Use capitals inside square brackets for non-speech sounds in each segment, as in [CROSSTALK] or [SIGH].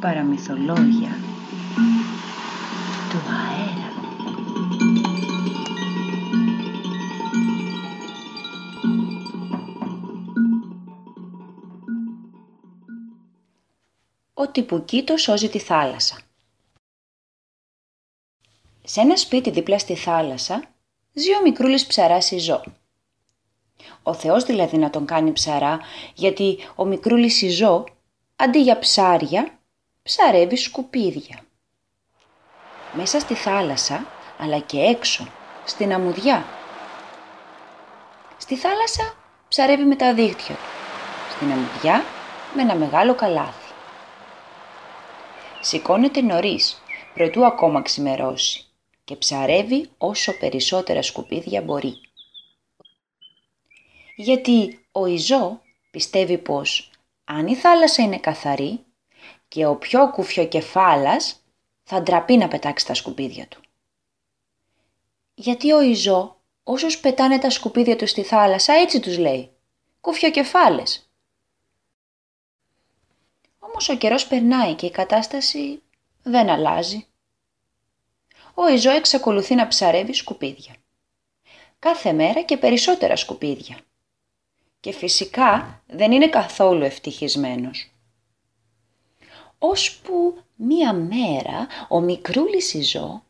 παραμυθολόγια του αέρα. Ο Τιπουκίτο σώζει τη θάλασσα. Σε ένα σπίτι δίπλα στη θάλασσα ζει ο μικρούλης ψαράς Ιζώ. Ο Θεός δηλαδή να τον κάνει ψαρά, γιατί ο μικρούλης Ιζώ, αντί για ψάρια, ψαρεύει σκουπίδια. Μέσα στη θάλασσα, αλλά και έξω, στην αμμουδιά. Στη θάλασσα ψαρεύει με τα δίχτυα του. Στην αμμουδιά με ένα μεγάλο καλάθι. Σηκώνεται νωρίς, προτού ακόμα ξημερώσει και ψαρεύει όσο περισσότερα σκουπίδια μπορεί. Γιατί ο Ιζώ πιστεύει πως αν η θάλασσα είναι καθαρή και ο πιο κουφιοκεφάλας θα ντραπεί να πετάξει τα σκουπίδια του. Γιατί ο Ιζώ όσους πετάνε τα σκουπίδια του στη θάλασσα έτσι τους λέει. Κουφιοκεφάλες. Όμως ο καιρός περνάει και η κατάσταση δεν αλλάζει ο Ιζώ εξακολουθεί να ψαρεύει σκουπίδια. Κάθε μέρα και περισσότερα σκουπίδια. Και φυσικά δεν είναι καθόλου ευτυχισμένος. Ώσπου μία μέρα ο μικρούλης Ιζώ,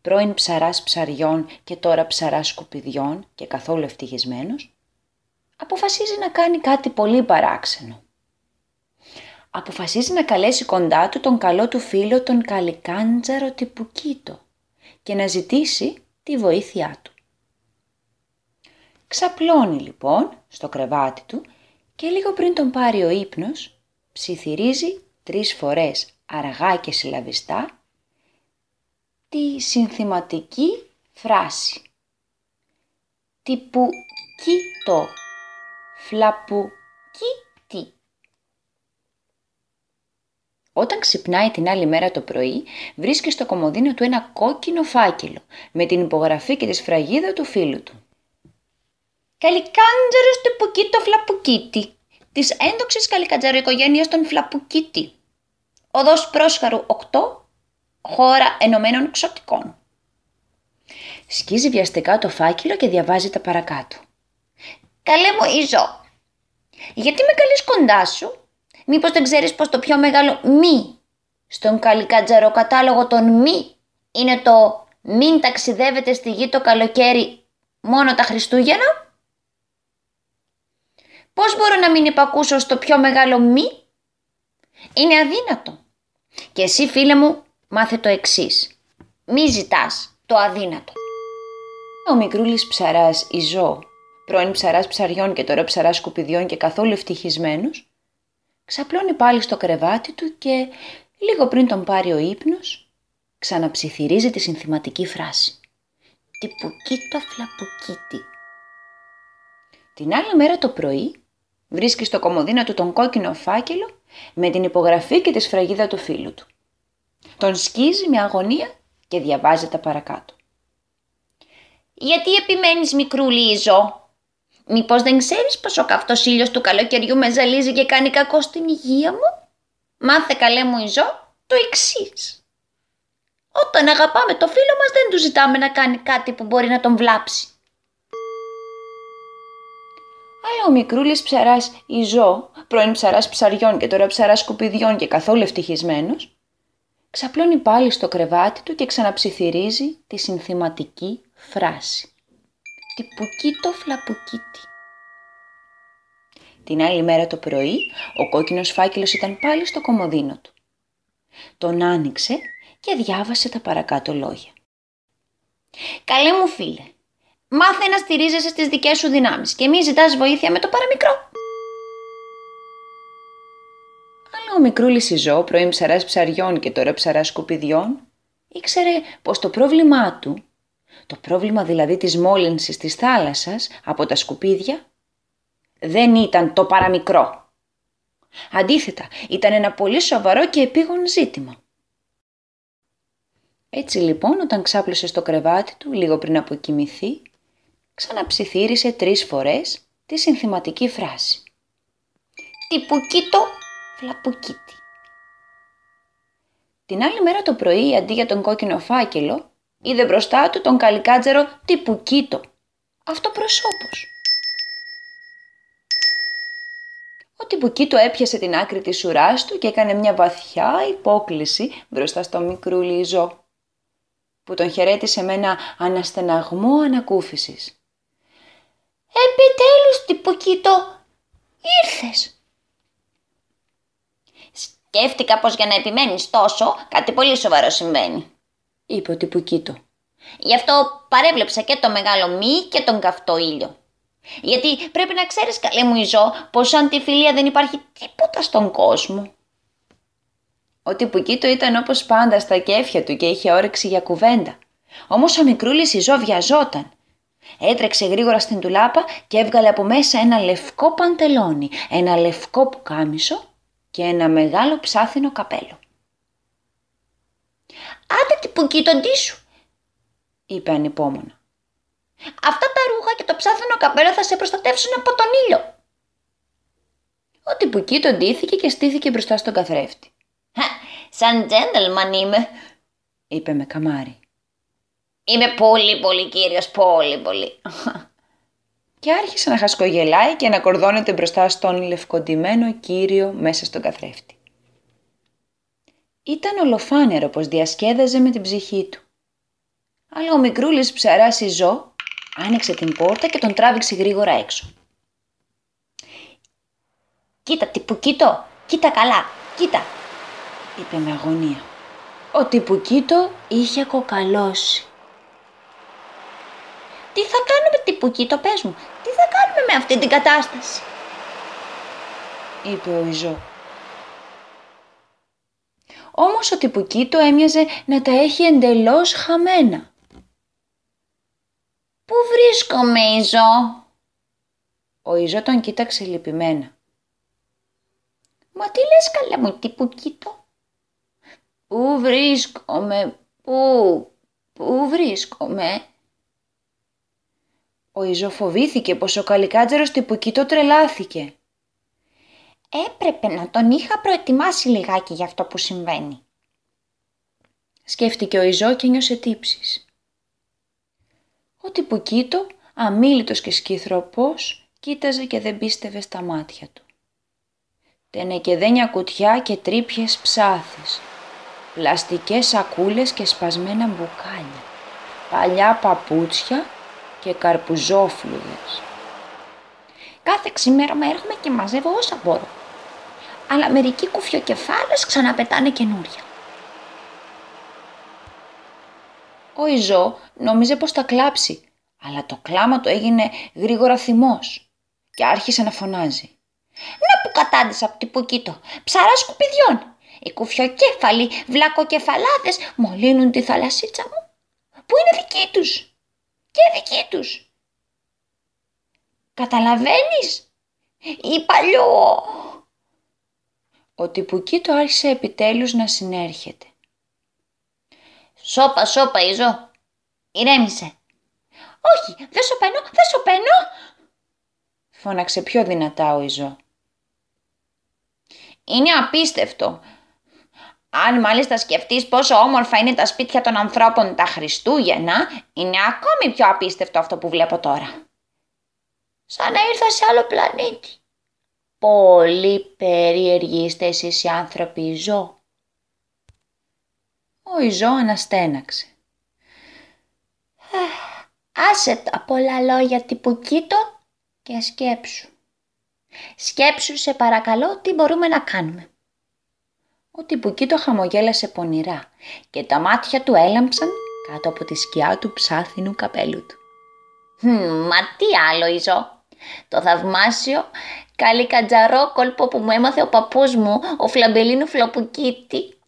πρώην ψαράς ψαριών και τώρα ψαράς σκουπιδιών και καθόλου ευτυχισμένος, αποφασίζει να κάνει κάτι πολύ παράξενο. Αποφασίζει να καλέσει κοντά του τον καλό του φίλο τον Καλικάντζαρο Τιπουκίτο και να ζητήσει τη βοήθειά του. Ξαπλώνει λοιπόν στο κρεβάτι του και λίγο πριν τον πάρει ο ύπνος ψιθυρίζει τρεις φορές αργά και συλλαβιστά τη συνθηματική φράση. Τύπου κοίτο, φλαπου κίτι. Όταν ξυπνάει την άλλη μέρα το πρωί, βρίσκει στο κομμωδίνο του ένα κόκκινο φάκελο με την υπογραφή και τη σφραγίδα του φίλου του. Καλικάντζαρος του Πουκίτο Φλαπουκίτη, της έντοξης καλικαντζαρου οικογένειας των Φλαπουκίτη. Οδός Πρόσχαρου 8, χώρα ενωμένων ξωτικών. Σκίζει βιαστικά το φάκελο και διαβάζει τα παρακάτω. Καλέ μου Ιζώ, γιατί με καλείς κοντά σου; Μήπως δεν ξέρεις πως το πιο μεγάλο μη στον καλικάτζαρο κατάλογο των μη είναι το μην ταξιδεύετε στη γη το καλοκαίρι μόνο τα Χριστούγεννα. Πώς μπορώ να μην υπακούσω στο πιο μεγάλο μη; Είναι αδύνατο. Και εσύ φίλε μου μάθε το εξής. Μη ζητάς το αδύνατο. Ο μικρούλης ψαράς Ιζώ, πρώην ψαράς ψαριών και τώρα ψαράς σκουπιδιών και καθόλου ευτυχισμένος, Ξαπλώνει πάλι στο κρεβάτι του και λίγο πριν τον πάρει ο ύπνος, ξαναψιθυρίζει τη συνθηματική φράση. «Τυπουκίτο φλαπουκίτι». Την άλλη μέρα το πρωί βρίσκει στο κομμωδίνα του τον κόκκινο φάκελο με την υπογραφή και τη σφραγίδα του φίλου του. Τον σκίζει με αγωνία και διαβάζει τα παρακάτω. «Γιατί επιμένεις μικρούλη ζω» Μήπως δεν ξέρεις πως ο καυτός ήλιος του καλοκαιριού με ζαλίζει και κάνει κακό στην υγεία μου; Μάθε καλέ μου η ζώ το εξής. Όταν αγαπάμε το φίλο μας δεν του ζητάμε να κάνει κάτι που μπορεί να τον βλάψει. Αλλά ο μικρούλης ψαράς ζώ, πρώην ψαράς ψαριών και τώρα ψαράς σκουπιδιών και καθόλου ευτυχισμένος, ξαπλώνει πάλι στο κρεβάτι του και ξαναψιθυρίζει τη συνθηματική φράση τυπουκίτο φλαπουκίτι. Την άλλη μέρα το πρωί, ο κόκκινος φάκελος ήταν πάλι στο κομμωδίνο του. Τον άνοιξε και διάβασε τα παρακάτω λόγια. «Καλέ μου φίλε, μάθε να στηρίζεσαι στις δικές σου δυνάμεις και μη ζητάς βοήθεια με το παραμικρό». Αλλά ο μικρούλης Ιζώ, πρώην ψαράς ψαριών και τώρα ψαράς σκουπιδιών, ήξερε πως το πρόβλημά του το πρόβλημα δηλαδή της μόλυνσης της θάλασσας από τα σκουπίδια δεν ήταν το παραμικρό. Αντίθετα, ήταν ένα πολύ σοβαρό και επίγον ζήτημα. Έτσι λοιπόν, όταν ξάπλωσε στο κρεβάτι του, λίγο πριν αποκοιμηθεί, ξαναψιθύρισε τρεις φορές τη συνθηματική φράση. «Τυπουκίτο φλαπουκίτι». Την άλλη μέρα το πρωί, αντί για τον κόκκινο φάκελο, είδε μπροστά του τον καλικάτζερο τύπου κίτο, αυτοπροσώπος. Ο τυπουκίτο έπιασε την άκρη της ουράς του και έκανε μια βαθιά υπόκληση μπροστά στο μικρούλι ζώ, που τον χαιρέτησε με ένα αναστεναγμό ανακούφισης. «Επιτέλους, τυπουκίτο, ήρθες!» «Σκέφτηκα πως για να επιμένεις τόσο, κάτι πολύ σοβαρό συμβαίνει», είπε ο τυπουκίτο. «Γι' αυτό παρέβλεψα και το μεγάλο μη και τον καυτό ήλιο. Γιατί πρέπει να ξέρεις καλή μου Ιζώ πως σαν τη φιλία δεν υπάρχει τίποτα στον κόσμο. Ο τυπουκίτο ήταν όπως πάντα στα κέφια του και είχε όρεξη για κουβέντα. Όμως ο μικρούλης Ιζώ βιαζόταν. Έτρεξε γρήγορα στην τουλάπα και έβγαλε από μέσα ένα λευκό παντελόνι, ένα λευκό πουκάμισο και ένα μεγάλο ψάθινο καπέλο. «Άντε τυπουκίτο σου», είπε ανυπόμονα. Αυτά τα ρούχα και το ψάθινο καπέλο θα σε προστατεύσουν από τον ήλιο. Ο τυπουκί τον ντύθηκε και στήθηκε μπροστά στον καθρέφτη. Σαν τζέντελμαν είμαι, είπε με καμάρι. Είμαι πολύ πολύ κύριος, πολύ πολύ. και άρχισε να χασκογελάει και να κορδώνεται μπροστά στον λευκοντημένο κύριο μέσα στον καθρέφτη. Ήταν ολοφάνερο πως διασκέδαζε με την ψυχή του. Αλλά ο μικρούλης ψαράς ζω άνοιξε την πόρτα και τον τράβηξε γρήγορα έξω. «Κοίτα, τυπουκίτο, κοίτα καλά, κοίτα», είπε με αγωνία. Ο τυπουκίτο είχε κοκαλώσει. «Τι θα κάνουμε τυπουκίτο, πες μου, τι θα κάνουμε με αυτή την κατάσταση», είπε ο Ιζώ. Όμως ο τυπουκίτο έμοιαζε να τα έχει εντελώς χαμένα. «Πού βρίσκομαι, Ιζώ» Ο Ιζώ τον κοίταξε λυπημένα. «Μα τι λες καλά μου, τι που κοίτω» «Πού βρίσκομαι, πού, πού βρίσκομαι» Ο Ιζώ φοβήθηκε πως ο καλικάτζερος τυπουκίτο τρελάθηκε. Έπρεπε να τον είχα προετοιμάσει λιγάκι για αυτό που συμβαίνει. Σκέφτηκε ο Ιζώ και νιώσε τύψεις. Ο Τυπουκίτο, αμήλυτος και σκυθροπός, κοίταζε και δεν πίστευε στα μάτια του. Τενεκεδένια κουτιά και τρύπιες ψάθες, πλαστικές σακούλες και σπασμένα μπουκάλια, παλιά παπούτσια και καρπουζόφλουδες. Κάθε ξημέρωμα έρχομαι και μαζεύω όσα μπορώ. Αλλά μερικοί κουφιοκεφάλες ξαναπετάνε καινούρια. Ο Ιζώ νόμιζε πως θα κλάψει, αλλά το κλάμα του έγινε γρήγορα θυμός και άρχισε να φωνάζει. «Να που κατάντησα από την Πουκίτο, ψαρά σκουπιδιών, οι κουφιοκέφαλοι βλακοκεφαλάδες μολύνουν τη θαλασσίτσα μου, που είναι δική τους και δική τους. Καταλαβαίνεις, ή παλιό. Ο Τυπουκίτο άρχισε επιτέλους να συνέρχεται. Σώπα, σώπα, Ιζώ. Ηρέμησε. Όχι, δεν σωπαίνω, δεν σωπαίνω. Φώναξε πιο δυνατά ο Ιζώ. Είναι απίστευτο. Αν μάλιστα σκεφτείς πόσο όμορφα είναι τα σπίτια των ανθρώπων τα Χριστούγεννα, είναι ακόμη πιο απίστευτο αυτό που βλέπω τώρα. Σαν να ήρθα σε άλλο πλανήτη. Πολύ περίεργοι είστε εσείς οι άνθρωποι ζω. Ο Ιζώ αναστέναξε. Άσε τα πολλά λόγια τύπου κοίτο και σκέψου. Σκέψου σε παρακαλώ τι μπορούμε να κάνουμε. Ο τυπουκίτο χαμογέλασε πονηρά και τα μάτια του έλαμψαν κάτω από τη σκιά του ψάθινου καπέλου του. Μα τι άλλο Ιζώ. Το θαυμάσιο καλή κατζαρό κόλπο που μου έμαθε ο παππούς μου, ο Φλαμπελίνου Φλοπουκίτη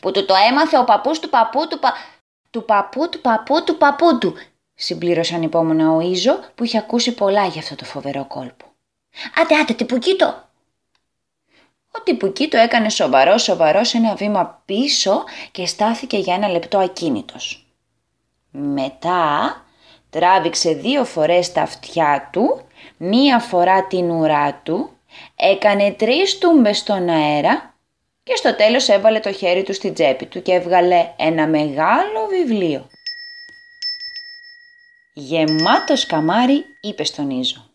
που του το έμαθε ο παππούς του παππού του πα... του παππού του παππού του παππού του, συμπλήρωσαν υπόμονα ο Ίζο που είχε ακούσει πολλά για αυτό το φοβερό κόλπο. Άντε, άντε, τυπουκίτο! Ο τυπουκίτο έκανε σοβαρό σοβαρός σε ένα βήμα πίσω και στάθηκε για ένα λεπτό ακίνητος. Μετά τράβηξε δύο φορές τα αυτιά του, μία φορά την ουρά του, έκανε τρεις τούμπες στον αέρα και στο τέλος έβαλε το χέρι του στην τσέπη του και έβγαλε ένα μεγάλο βιβλίο. Γεμάτο σκαμάρι είπε στον Ίζο.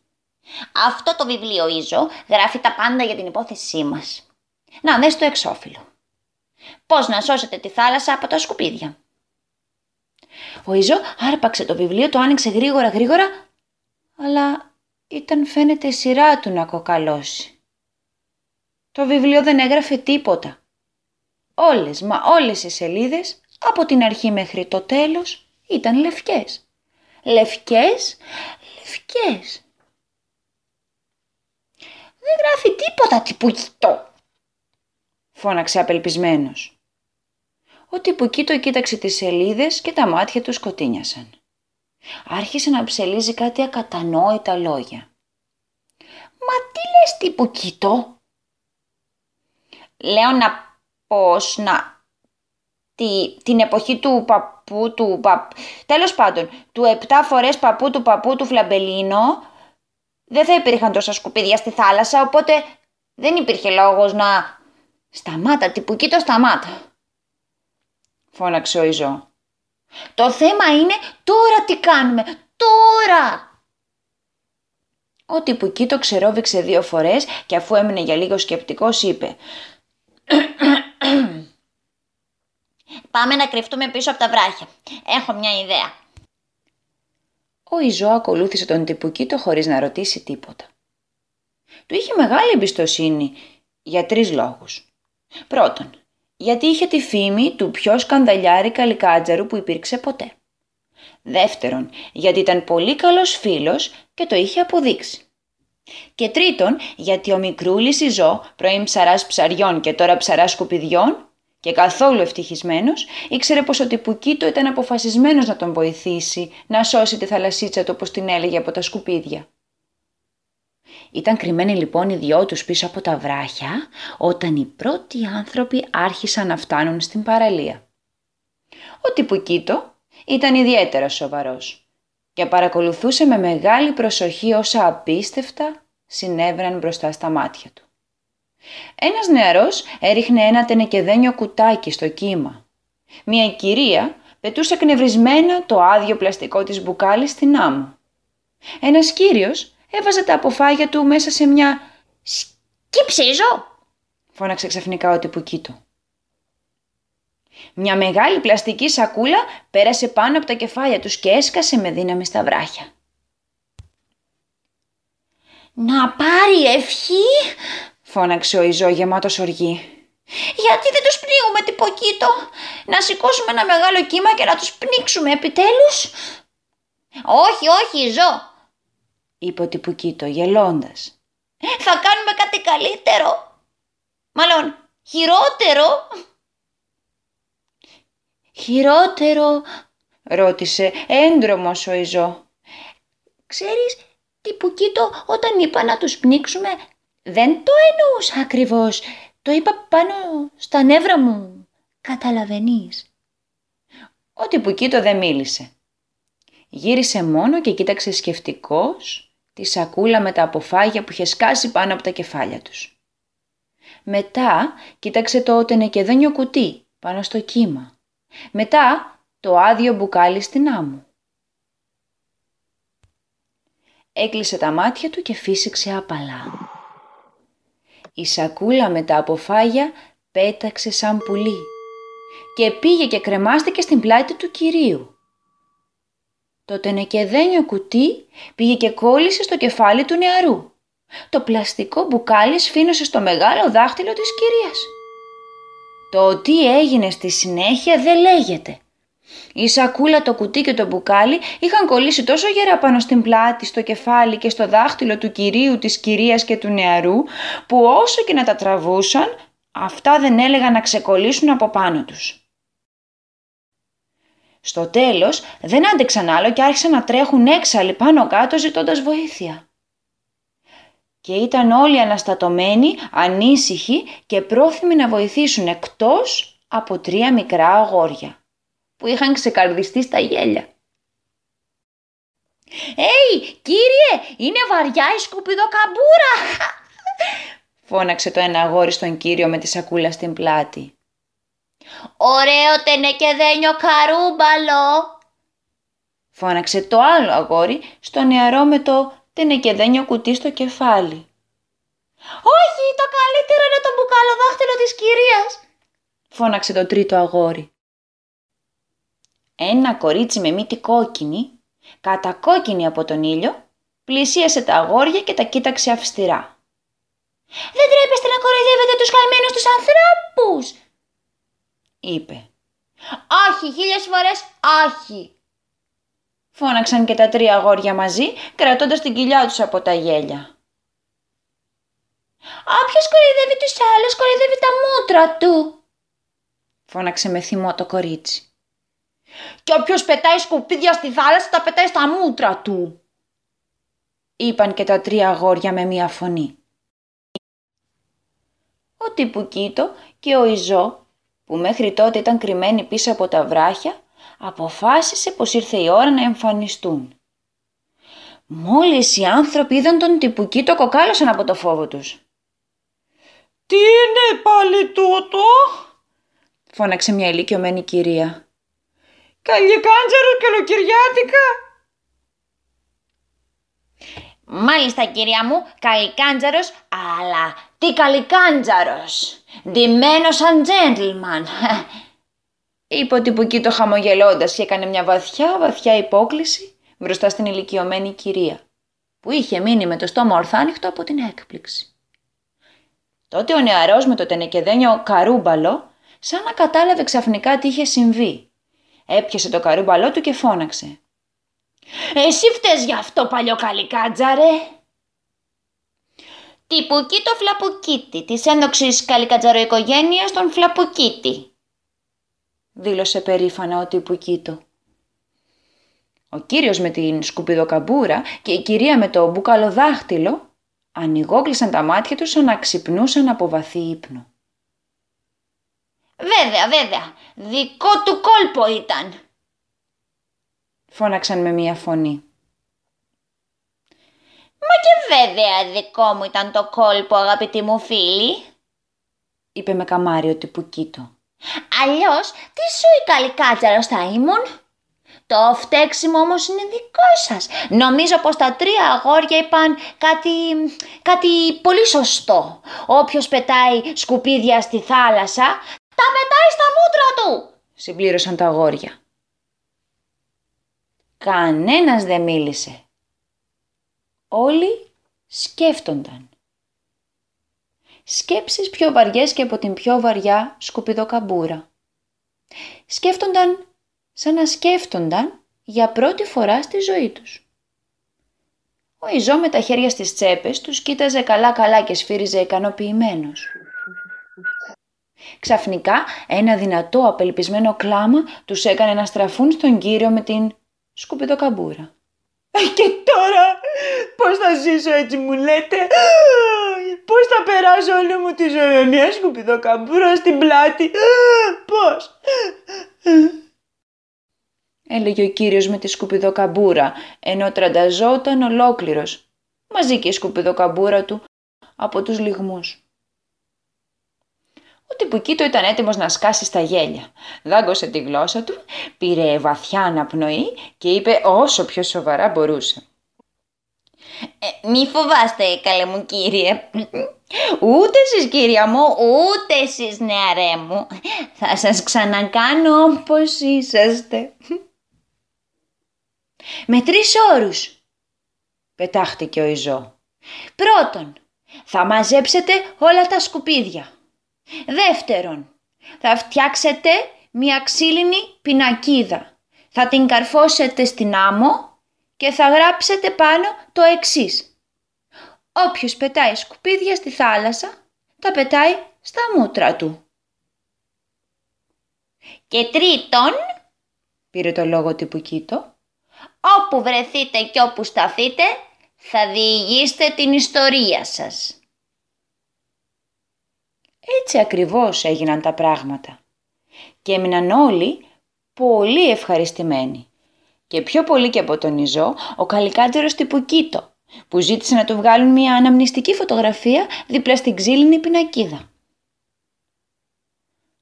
Αυτό το βιβλίο, Ίζο, γράφει τα πάντα για την υπόθεσή μας. Να, δες το εξώφυλλο. Πώς να σώσετε τη θάλασσα από τα σκουπίδια. Ο Ιζό άρπαξε το βιβλίο, το άνοιξε γρήγορα γρήγορα, αλλά ήταν φαίνεται σειρά του να κοκαλώσει. Το βιβλίο δεν έγραφε τίποτα. Όλες, μα όλες οι σελίδες, από την αρχή μέχρι το τέλος, ήταν λευκές. Λευκές, λευκές. Δεν γράφει τίποτα τυπουκιτό, φώναξε απελπισμένος. Ο τυπουκίτο κοίταξε τις σελίδες και τα μάτια του σκοτίνιασαν. Άρχισε να ψελίζει κάτι ακατανόητα λόγια. «Μα τι λες τυπουκίτο» «Λέω να πως να... Τη, την εποχή του παππού του παπ... Τέλος πάντων, του επτά φορές παππού του παππού του Φλαμπελίνο δεν θα υπήρχαν τόσα σκουπίδια στη θάλασσα, οπότε δεν υπήρχε λόγος να... Σταμάτα, τυπουκίτο, σταμάτα φώναξε ο Ιζώ. Το θέμα είναι τώρα τι κάνουμε, τώρα! Ο τυπουκί το ξερόβηξε δύο φορές και αφού έμεινε για λίγο σκεπτικός είπε «Πάμε να κρυφτούμε πίσω από τα βράχια. Έχω μια ιδέα». Ο Ιζώ ακολούθησε τον τυπουκίτο χωρίς να ρωτήσει τίποτα. Του είχε μεγάλη εμπιστοσύνη για τρεις λόγους. Πρώτον, γιατί είχε τη φήμη του πιο σκανδαλιάρη καλικάτζαρου που υπήρξε ποτέ. Δεύτερον, γιατί ήταν πολύ καλός φίλος και το είχε αποδείξει. Και τρίτον, γιατί ο μικρούλης η ζώ, πρώην ψαράς ψαριών και τώρα ψαράς σκουπιδιών, και καθόλου ευτυχισμένος, ήξερε πως ο Τιπουκίτο ήταν αποφασισμένος να τον βοηθήσει να σώσει τη θαλασσίτσα του όπως την έλεγε από τα σκουπίδια. Ήταν κρυμμένοι λοιπόν οι δυο τους πίσω από τα βράχια όταν οι πρώτοι άνθρωποι άρχισαν να φτάνουν στην παραλία. Ο Τιπουκίτο ήταν ιδιαίτερα σοβαρός και παρακολουθούσε με μεγάλη προσοχή όσα απίστευτα συνέβαιναν μπροστά στα μάτια του. Ένας νεαρός έριχνε ένα τενεκεδένιο κουτάκι στο κύμα. Μια κυρία πετούσε εκνευρισμένα το άδειο πλαστικό της μπουκάλι στην άμμο. Ένας κύριος έβαζε τα αποφάγια του μέσα σε μια «Σκύψιζω» φώναξε ξαφνικά ο τυπουκίτο. Μια μεγάλη πλαστική σακούλα πέρασε πάνω από τα κεφάλια τους και έσκασε με δύναμη στα βράχια. «Να πάρει ευχή» φώναξε ο Ιζώ γεμάτος οργή. «Γιατί δεν τους πνίγουμε τυποκίτο, να σηκώσουμε ένα μεγάλο κύμα και να τους πνίξουμε επιτέλους» «Όχι, όχι, Ιζώ, είπε ο Τιπουκίτο γελώντας. Θα κάνουμε κάτι καλύτερο. Μάλλον χειρότερο. Χειρότερο, ρώτησε έντρομος ο Ιζώ. Ξέρεις, Τιπουκίτο, όταν είπα να τους πνίξουμε, δεν το εννοούσα ακριβώς. Το είπα πάνω στα νεύρα μου. Καταλαβαίνεις. Ο Τιπουκίτο δεν μίλησε. Γύρισε μόνο και κοίταξε σκεφτικός τη σακούλα με τα αποφάγια που είχε σκάσει πάνω από τα κεφάλια τους. Μετά κοίταξε το τενεκεδένιο κουτί πάνω στο κύμα. Μετά το άδειο μπουκάλι στην άμμο. Έκλεισε τα μάτια του και φύσηξε απαλά. Η σακούλα με τα αποφάγια πέταξε σαν πουλί και πήγε και κρεμάστηκε στην πλάτη του κυρίου. Το τενεκεδένιο κουτί πήγε και κόλλησε στο κεφάλι του νεαρού. Το πλαστικό μπουκάλι σφήνωσε στο μεγάλο δάχτυλο της κυρίας. Το τι έγινε στη συνέχεια δεν λέγεται. Η σακούλα, το κουτί και το μπουκάλι είχαν κολλήσει τόσο γερά πάνω στην πλάτη, στο κεφάλι και στο δάχτυλο του κυρίου, της κυρίας και του νεαρού, που όσο και να τα τραβούσαν, αυτά δεν έλεγαν να ξεκολλήσουν από πάνω τους. Στο τέλος δεν άντεξαν άλλο και άρχισαν να τρέχουν έξαλλοι πάνω κάτω ζητώντας βοήθεια. Και ήταν όλοι αναστατωμένοι, ανήσυχοι και πρόθυμοι να βοηθήσουν εκτός από τρία μικρά αγόρια που είχαν ξεκαρδιστεί στα γέλια. «Έι, κύριε, είναι βαριά η σκουπιδοκαμπούρα!» [LAUGHS] φώναξε το ένα αγόρι στον κύριο με τη σακούλα στην πλάτη. Ωραίο τενεκεδένιο καρούμπαλο, φώναξε το άλλο αγόρι στο νεαρό με το τενεκεδένιο κουτί στο κεφάλι. «Όχι, το καλύτερο είναι το μπουκαλοδάχτυλο της κυρίας», φώναξε το τρίτο αγόρι. Ένα κορίτσι με μύτη κόκκινη, κατακόκκινη από τον ήλιο, πλησίασε τα αγόρια και τα κοίταξε αυστηρά. «Δεν τρέπεστε να κοροϊδεύετε τους καημένους τους ανθρώπους», είπε. «Όχι, χίλιες φορές όχι», φώναξαν και τα τρία αγόρια μαζί, κρατώντας την κοιλιά τους από τα γέλια. «Όποιος κοροϊδεύει τους άλλους, κοροϊδεύει τα μούτρα του», φώναξε με θυμό το κορίτσι. «Και όποιος πετάει σκουπίδια στη θάλασσα, τα πετάει στα μούτρα του», είπαν και τα τρία αγόρια με μία φωνή. Ο Τιπουκίτο και ο Ιζό, που μέχρι τότε ήταν κρυμμένοι πίσω από τα βράχια, αποφάσισε πως ήρθε η ώρα να εμφανιστούν. Μόλις οι άνθρωποι είδαν τον τυπουκί το κοκάλωσαν από το φόβο τους. «Τι είναι πάλι τούτο» φώναξε μια ηλικιωμένη κυρία. «Καλικάντζαρο και ολοκυριάτικα» «Μάλιστα κυρία μου, καλικάντζαρος, αλλά τι καλικάντζαρος, ντυμένος σαν gentleman» [LAUGHS] είπε ότι το χαμογελώντας και έκανε μια βαθιά βαθιά υπόκληση μπροστά στην ηλικιωμένη κυρία, που είχε μείνει με το στόμα ορθάνυχτο από την έκπληξη. Τότε ο νεαρός με το τενεκεδένιο καρούμπαλο, σαν να κατάλαβε ξαφνικά τι είχε συμβεί. Έπιασε το καρούμπαλό του και φώναξε. «Εσύ φταίς γι' αυτό παλιό καλικάτζαρε!» «Τυπουκί το φλαπουκίτι, της ένδοξης καλικατζαροοικογένειας των φλαπουκίτι», δήλωσε περήφανα ο Τυπουκίτο. Ο κύριος με την σκουπιδοκαμπούρα και η κυρία με το μπουκαλοδάχτυλο ανοιγόκλεισαν τα μάτια τους σαν να ξυπνούσαν από βαθύ ύπνο. «Βέβαια, βέβαια, δικό του κόλπο ήταν», φώναξαν με μία φωνή. «Μα και βέβαια δικό μου ήταν το κόλπο, αγαπητοί μου φίλοι», είπε με καμάριο τυπουκίτο. Αλλιώς, τι σου η καλή κάτσαρος θα ήμουν; Το φταίξιμο όμως είναι δικό σας. Νομίζω πως τα τρία αγόρια είπαν κάτι, κάτι πολύ σωστό. Όποιος πετάει σκουπίδια στη θάλασσα, τα πετάει στα μούτρα του, συμπλήρωσαν τα αγόρια. Κανένας δεν μίλησε. Όλοι σκέφτονταν. Σκέψεις πιο βαριές και από την πιο βαριά σκουπιδοκαμπούρα. Σκέφτονταν σαν να σκέφτονταν για πρώτη φορά στη ζωή τους. Ο Ιζώ με τα χέρια στις τσέπες τους κοίταζε καλά-καλά και σφύριζε ικανοποιημένος. Ξαφνικά ένα δυνατό απελπισμένο κλάμα τους έκανε να στραφούν στον κύριο με την σκουπιδοκαμπούρα. Και τώρα πώς θα ζήσω έτσι μου λέτε, πώς θα περάσω όλη μου τη ζωή με μια σκουπιδοκαμπούρα στην πλάτη, πώς; Έλεγε ο κύριος με τη σκουπιδοκαμπούρα, ενώ τρανταζόταν ολόκληρος, μαζί και η σκουπιδοκαμπούρα του, από τους λιγμούς. Ο Τιπουκίτο ήταν έτοιμος να σκάσει στα γέλια. Δάγκωσε τη γλώσσα του, πήρε βαθιά αναπνοή και είπε όσο πιο σοβαρά μπορούσε. Ε, μη φοβάστε, καλέ μου κύριε. Ούτε εσείς κυρία μου, ούτε εσείς νεαρέ μου. Θα σας ξανακάνω όπως είσαστε. Με τρεις όρους, πετάχτηκε ο Ιζώ. Πρώτον, θα μαζέψετε όλα τα σκουπίδια. Δεύτερον, θα φτιάξετε μια ξύλινη πινακίδα. Θα την καρφώσετε στην άμμο και θα γράψετε πάνω το εξής. Όποιος πετάει σκουπίδια στη θάλασσα, τα πετάει στα μούτρα του. Και τρίτον, πήρε το λόγο τυπουκίτο, όπου βρεθείτε και όπου σταθείτε, θα διηγήσετε την ιστορία σας. Έτσι ακριβώς έγιναν τα πράγματα. Και έμειναν όλοι πολύ ευχαριστημένοι. Και πιο πολύ και από τον Ιζώ, ο καλικάτερος τυπου Κίτο, που ζήτησε να του βγάλουν μια αναμνηστική φωτογραφία δίπλα στην ξύλινη πινακίδα.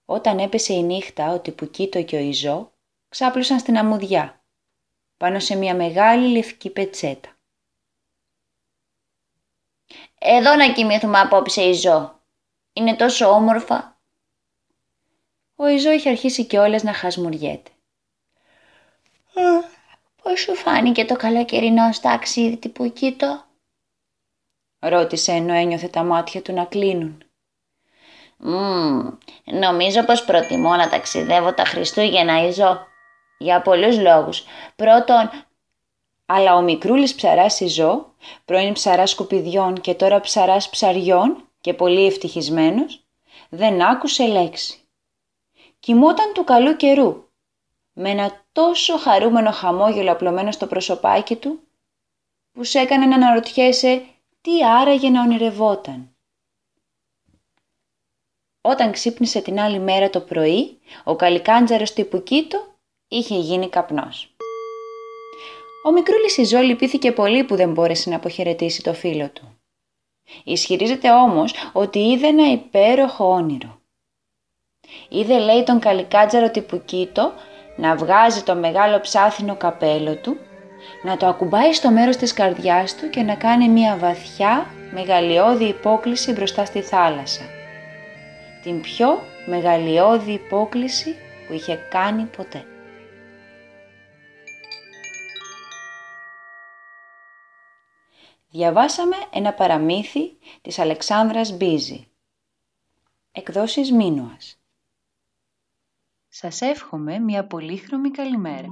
Όταν έπεσε η νύχτα, ο Τιπουκίτο και ο Ιζό ξάπλωσαν στην αμμουδιά, πάνω σε μια μεγάλη λευκή πετσέτα. «Εδώ να κοιμηθούμε απόψε, Ιζό. Είναι τόσο όμορφα». Ο Ιζό είχε αρχίσει κιόλας να χασμουριέται. «Πώς σου φάνηκε το καλοκαιρινό στάξιδι, Τιπουκίτο» ρώτησε ενώ ένιωθε τα μάτια του να κλείνουν. Μμμ, νομίζω πως προτιμώ να ταξιδεύω τα Χριστούγεννα Ιζώ. Για πολλούς λόγους. Πρώτον, αλλά ο μικρούλης ψαράς Ιζώ, πρώην ψαράς σκουπιδιών και τώρα ψαράς ψαριών και πολύ ευτυχισμένος, δεν άκουσε λέξη. Κοιμόταν του καλού καιρού, με ένα τόσο χαρούμενο χαμόγελο απλωμένο στο προσωπάκι του, που σε έκανε να αναρωτιέσαι τι άραγε να ονειρευόταν. Όταν ξύπνησε την άλλη μέρα το πρωί, ο καλικάντζαρος τύπου Κίτο είχε γίνει καπνός. Ο μικρούλης Ιζό λυπήθηκε πολύ που δεν μπόρεσε να αποχαιρετήσει το φίλο του. Ισχυρίζεται όμως ότι είδε ένα υπέροχο όνειρο. Είδε λέει τον καλικάντζαρο τύπου Κίτο να βγάζει το μεγάλο ψάθινο καπέλο του, να το ακουμπάει στο μέρος της καρδιάς του και να κάνει μια βαθιά μεγαλειώδη υπόκληση μπροστά στη θάλασσα την πιο μεγαλειώδη υπόκληση που είχε κάνει ποτέ. Διαβάσαμε ένα παραμύθι της Αλεξάνδρας Μπίζη. Εκδόσεις Μίνουας. Σας εύχομαι μια πολύχρωμη καλημέρα.